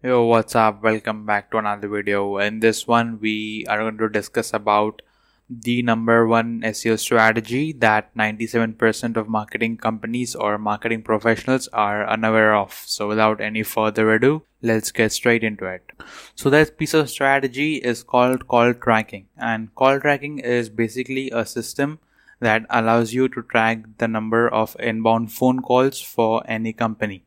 Yo, what's up? Welcome back to another video. In this one, we are going to discuss about the number one SEO strategy that 97% of marketing companies or marketing professionals are unaware of. So without any further ado, let's get straight into it. So this piece of strategy is called call tracking and call tracking is basically a system that allows you to track the number of inbound phone calls for any company.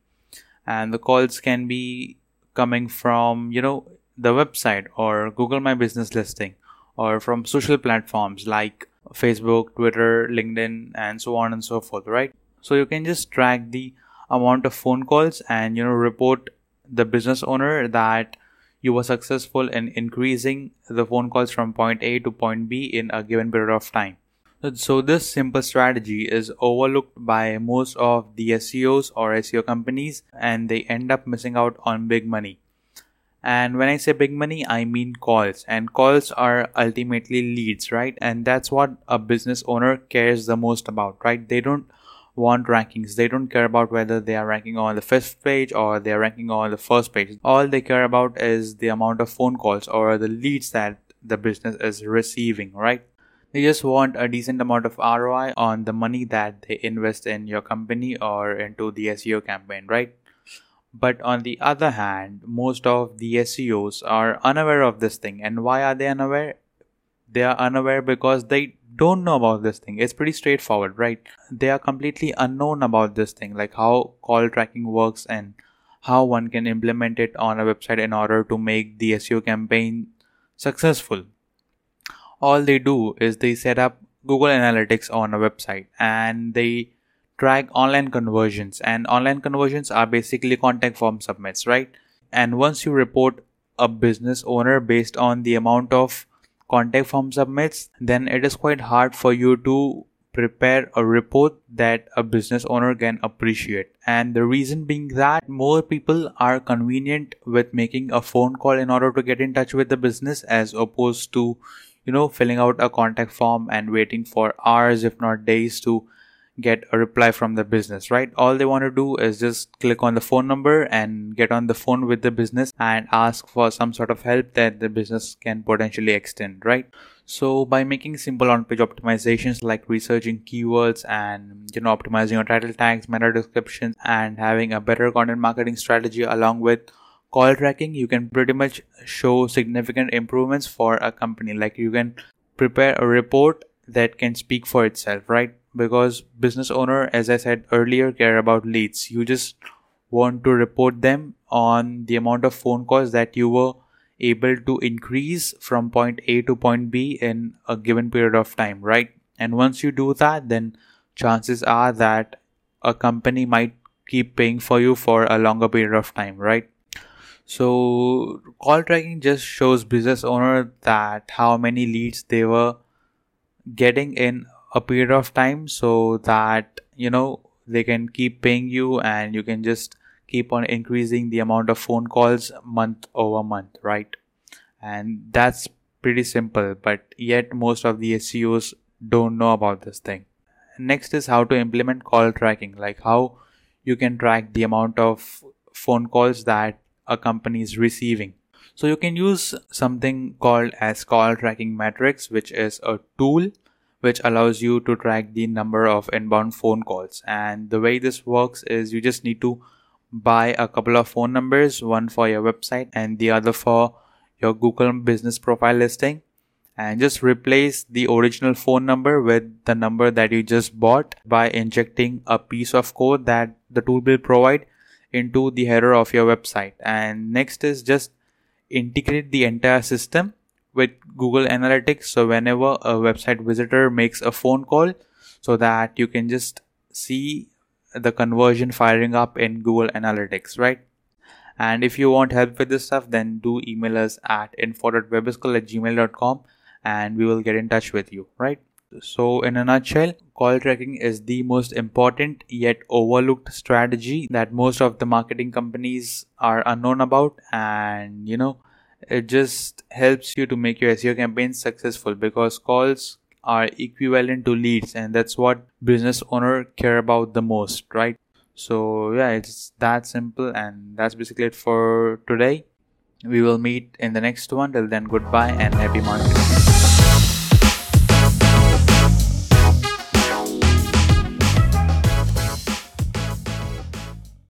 And the calls can be coming from, you know, the website or Google My Business listing or from social platforms like Facebook, Twitter, LinkedIn, and so on and so forth, right? So you can just track the amount of phone calls and you know report the business owner that you were successful in increasing the phone calls from point A to point B in a given period of time. So this simple strategy is overlooked by most of the SEOs or SEO companies and they end up missing out on big money. And when I say big money, I mean calls. And calls are ultimately leads, right? And that's what a business owner cares the most about, right? They don't want rankings. They don't care about whether they are ranking on the fifth page or they are ranking on the first page. All they care about is the amount of phone calls or the leads that the business is receiving, right? They just want a decent amount of ROI on the money that they invest in your company or into the SEO campaign, right? But on the other hand, most of the SEOs are unaware of this thing. And why are they unaware? They are unaware because they don't know about this thing. It's pretty straightforward, right? They are completely unknown about this thing, like how call tracking works and how one can implement it on a website in order to make the SEO campaign successful. All they do is they set up Google Analytics on a website and they track online conversions. And online conversions are basically contact form submits right? And once you report a business owner based on the amount of contact form submits then it is quite hard for you to prepare a report that a business owner can appreciate. And the reason being that more people are convenient with making a phone call in order to get in touch with the business as opposed to you know filling out a contact form and waiting for hours if not days to get a reply from the business, right? All they want to do is just click on the phone number and get on the phone with the business and ask for some sort of help that the business can potentially extend, right? So by making simple on-page optimizations like researching keywords and you know optimizing your title tags, meta descriptions, and having a better content marketing strategy along with call tracking, you can pretty much show significant improvements for a company. Like you can prepare a report that can speak for itself, right? because business owner as i said earlier care about leads you just want to report them on the amount of phone calls that you were able to increase from point a to point b in a given period of time right and once you do that then chances are that a company might keep paying for you for a longer period of time right so call tracking just shows business owner that how many leads they were getting in a period of time so that you know they can keep paying you and you can just keep on increasing the amount of phone calls month over month right? And that's pretty simple but yet most of the SEOs don't know about this thing. Next is how to implement call tracking like how you can track the amount of phone calls that a company is receiving so you can use something called as call tracking metrics which is a tool which allows you to track the number of inbound phone calls. And the way this works is you just need to buy a couple of phone numbers, one for your website and the other for your Google business profile listing. And just replace the original phone number with the number that you just bought by injecting a piece of code that the tool will provide into the header of your website. And next is just integrate the entire system with Google Analytics. So whenever a website visitor makes a phone call, so that you can just see the conversion firing up in Google Analytics, right? And if you want help with this stuff, then do email us at info.webischool at gmail.com and we will get in touch with you, right? So, in a nutshell, call tracking is the most important yet overlooked strategy that most of the marketing companies are unknown about. And you know, it just helps you to make your SEO campaigns successful because calls are equivalent to leads and that's what business owner care about the most right? So yeah it's that simple and that's basically it for today. We will meet in the next one. Till then goodbye and happy marketing